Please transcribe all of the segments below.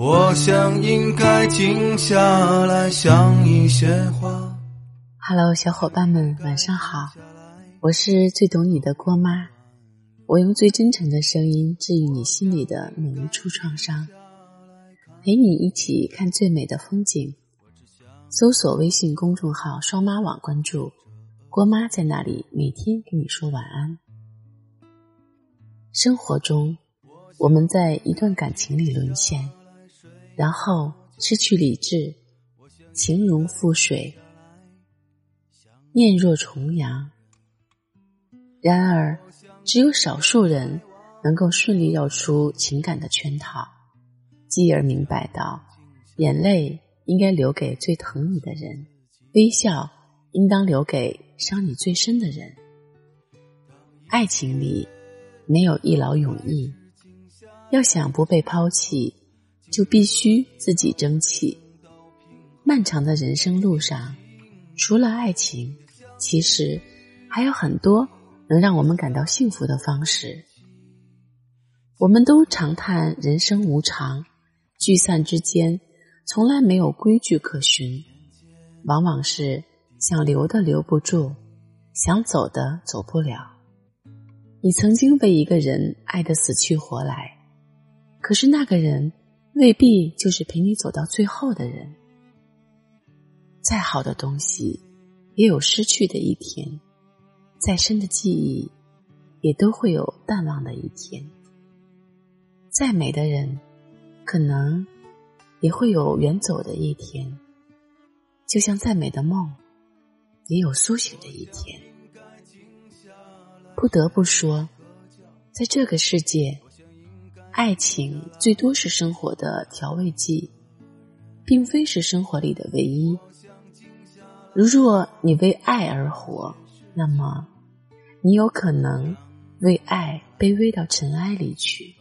我想应该静下来想一些话。Hello，小伙伴们，晚上好，我是最懂你的郭妈，我用最真诚的声音治愈你心里的每一处创伤，陪你一起看最美的风景。搜索微信公众号“双妈网”，关注郭妈，在那里每天跟你说晚安。生活中，我们在一段感情里沦陷，然后失去理智，情如覆水，念若重阳。然而，只有少数人能够顺利绕出情感的圈套，继而明白到，眼泪。应该留给最疼你的人，微笑应当留给伤你最深的人。爱情里没有一劳永逸，要想不被抛弃，就必须自己争气。漫长的人生路上，除了爱情，其实还有很多能让我们感到幸福的方式。我们都常叹人生无常，聚散之间。从来没有规矩可循，往往是想留的留不住，想走的走不了。你曾经被一个人爱得死去活来，可是那个人未必就是陪你走到最后的人。再好的东西，也有失去的一天；再深的记忆，也都会有淡忘的一天。再美的人，可能。也会有远走的一天，就像再美的梦，也有苏醒的一天。不得不说，在这个世界，爱情最多是生活的调味剂，并非是生活里的唯一。如若你为爱而活，那么你有可能为爱卑微到尘埃里去，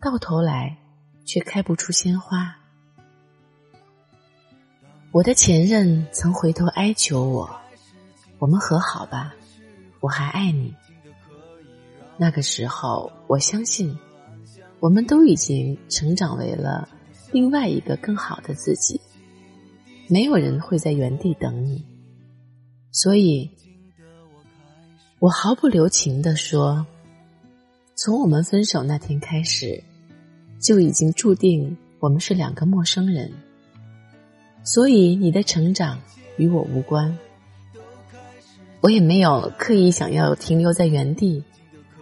到头来却开不出鲜花。我的前任曾回头哀求我：“我们和好吧，我还爱你。”那个时候，我相信，我们都已经成长为了另外一个更好的自己。没有人会在原地等你，所以，我毫不留情地说：“从我们分手那天开始，就已经注定我们是两个陌生人。”所以你的成长与我无关，我也没有刻意想要停留在原地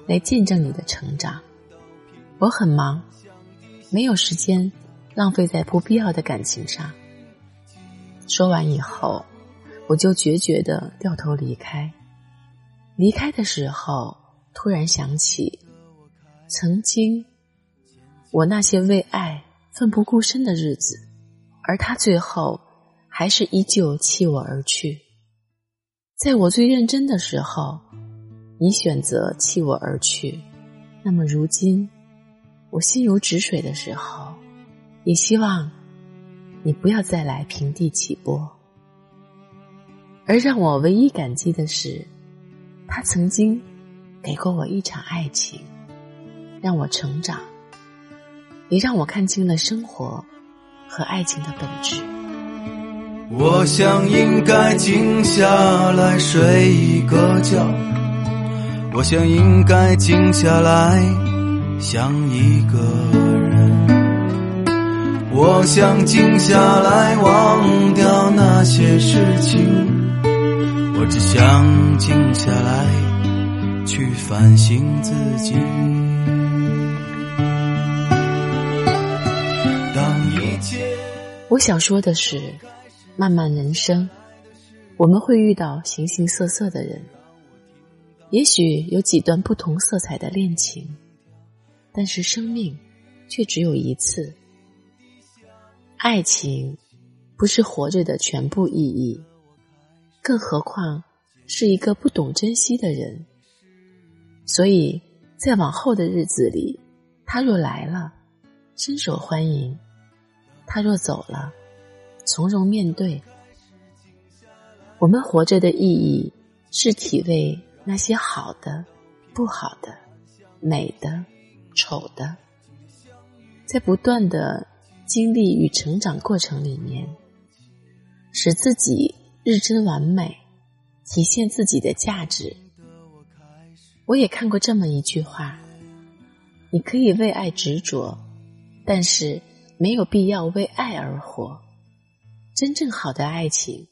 来见证你的成长。我很忙，没有时间浪费在不必要的感情上。说完以后，我就决绝的掉头离开。离开的时候，突然想起曾经我那些为爱奋不顾身的日子。而他最后还是依旧弃我而去。在我最认真的时候，你选择弃我而去。那么如今，我心如止水的时候，也希望你不要再来平地起波。而让我唯一感激的是，他曾经给过我一场爱情，让我成长，也让我看清了生活。和爱情的本质。我想应该静下来睡一个觉，我想应该静下来想一个人，我想静下来忘掉那些事情，我只想静下来去反省自己。当一切我想说的是，漫漫人生，我们会遇到形形色色的人，也许有几段不同色彩的恋情，但是生命却只有一次。爱情不是活着的全部意义，更何况是一个不懂珍惜的人。所以在往后的日子里，他若来了，伸手欢迎。他若走了，从容面对。我们活着的意义是体味那些好的、不好的、美的、丑的，在不断的经历与成长过程里面，使自己日臻完美，体现自己的价值。我也看过这么一句话：你可以为爱执着，但是没有必要为爱而活。真正好的爱情，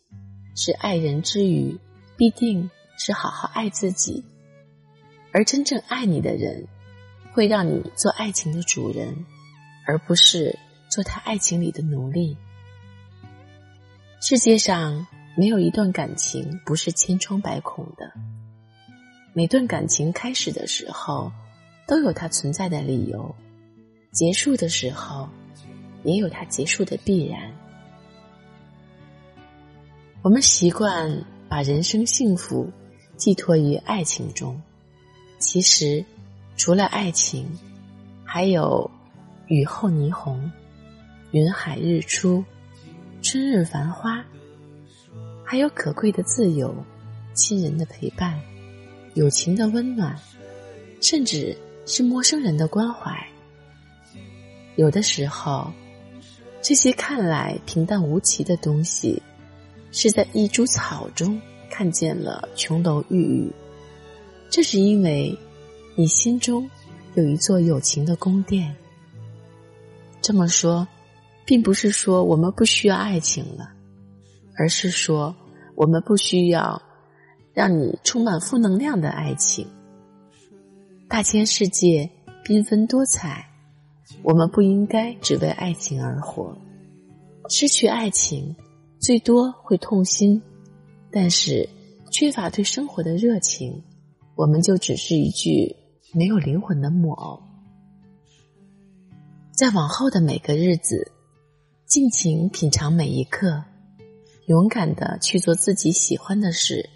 是爱人之余，必定是好好爱自己。而真正爱你的人，会让你做爱情的主人，而不是做他爱情里的奴隶。世界上没有一段感情不是千疮百孔的，每段感情开始的时候都有它存在的理由，结束的时候也有它结束的必然。我们习惯把人生幸福寄托于爱情中。其实，除了爱情，还有雨后霓虹、云海日出、春日繁花，还有可贵的自由、亲人的陪伴、友情的温暖，甚至是陌生人的关怀。有的时候，这些看来平淡无奇的东西，是在一株草中看见了琼楼玉宇。这是因为，你心中有一座友情的宫殿。这么说，并不是说我们不需要爱情了，而是说我们不需要让你充满负能量的爱情。大千世界缤纷多彩，我们不应该只为爱情而活。失去爱情，最多会痛心，但是缺乏对生活的热情。我们就只是一具没有灵魂的木偶，在往后的每个日子，尽情品尝每一刻，勇敢的去做自己喜欢的事，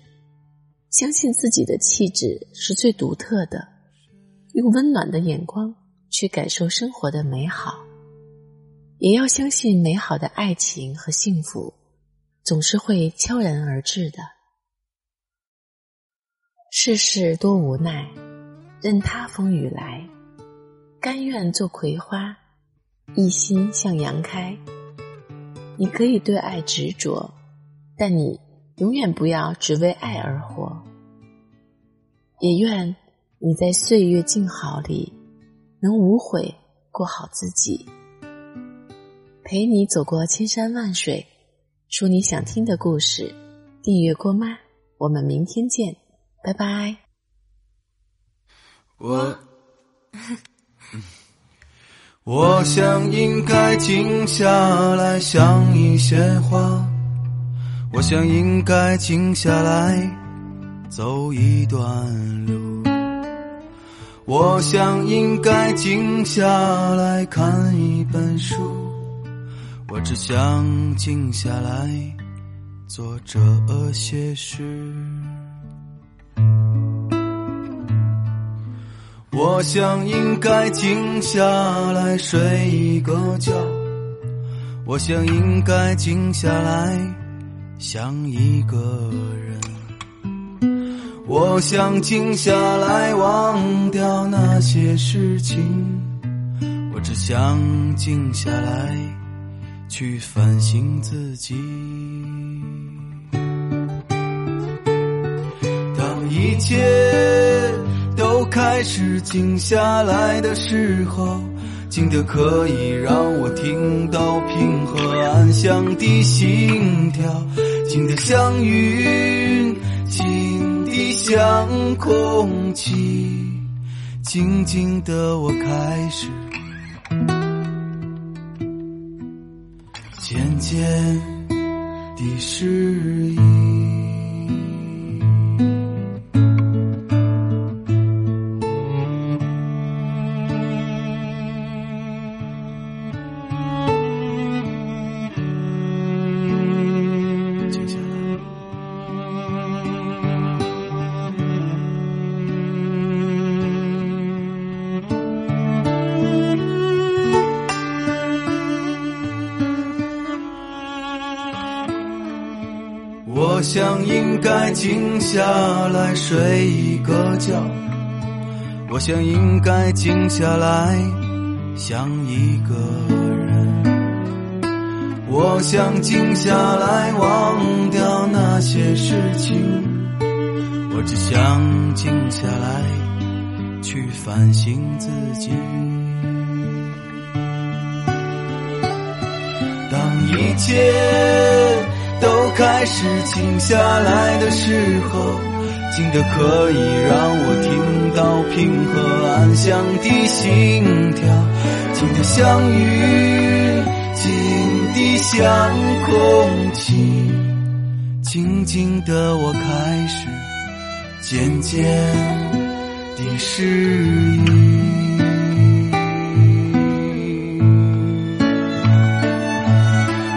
相信自己的气质是最独特的，用温暖的眼光去感受生活的美好，也要相信美好的爱情和幸福，总是会悄然而至的。世事多无奈，任他风雨来，甘愿做葵花，一心向阳开。你可以对爱执着，但你永远不要只为爱而活。也愿你在岁月静好里，能无悔过好自己。陪你走过千山万水，说你想听的故事。订阅郭妈，我们明天见。拜拜。我，我想应该静下来想一些话，我想应该静下来走一段路，我想应该静下来看一本书，我只想静下来做这些事。我想应该静下来睡一个觉，我想应该静下来想一个人，我想静下来忘掉那些事情，我只想静下来去反省自己。当一切。我开始静下来的时候，静的可以让我听到平和安详的心跳，静的像云，静的像空气，静静的我开始渐渐的适应。静下来睡一个觉，我想应该静下来，想一个人。我想静下来，忘掉那些事情。我只想静下来，去反省自己。当一切开始静下来的时候。静的可以让我听到平和安详的心跳，静的像雨，静的像空气，静静的我开始渐渐的适应。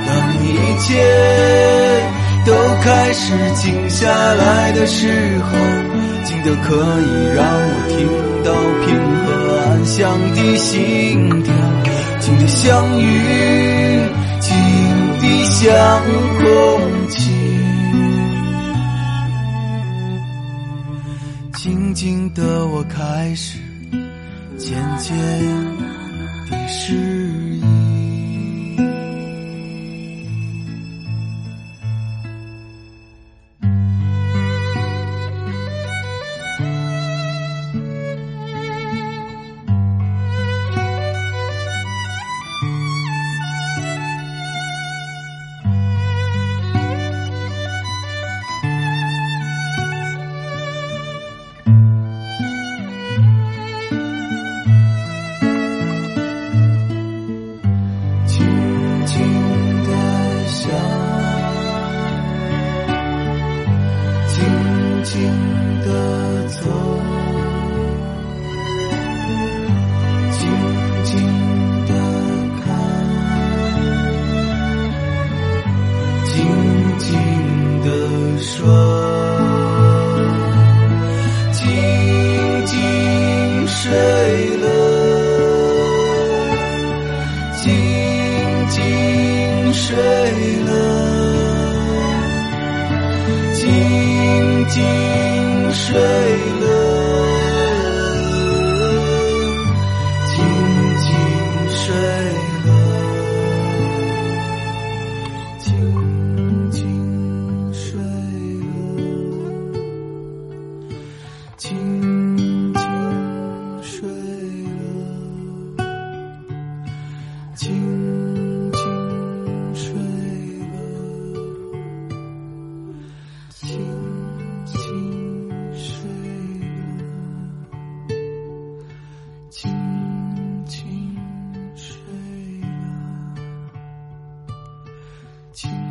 当一切。开始静下来的时候，静的可以让我听到平和安详的心跳，静的像雨，静的像空气，静静的我开始渐渐的失。情。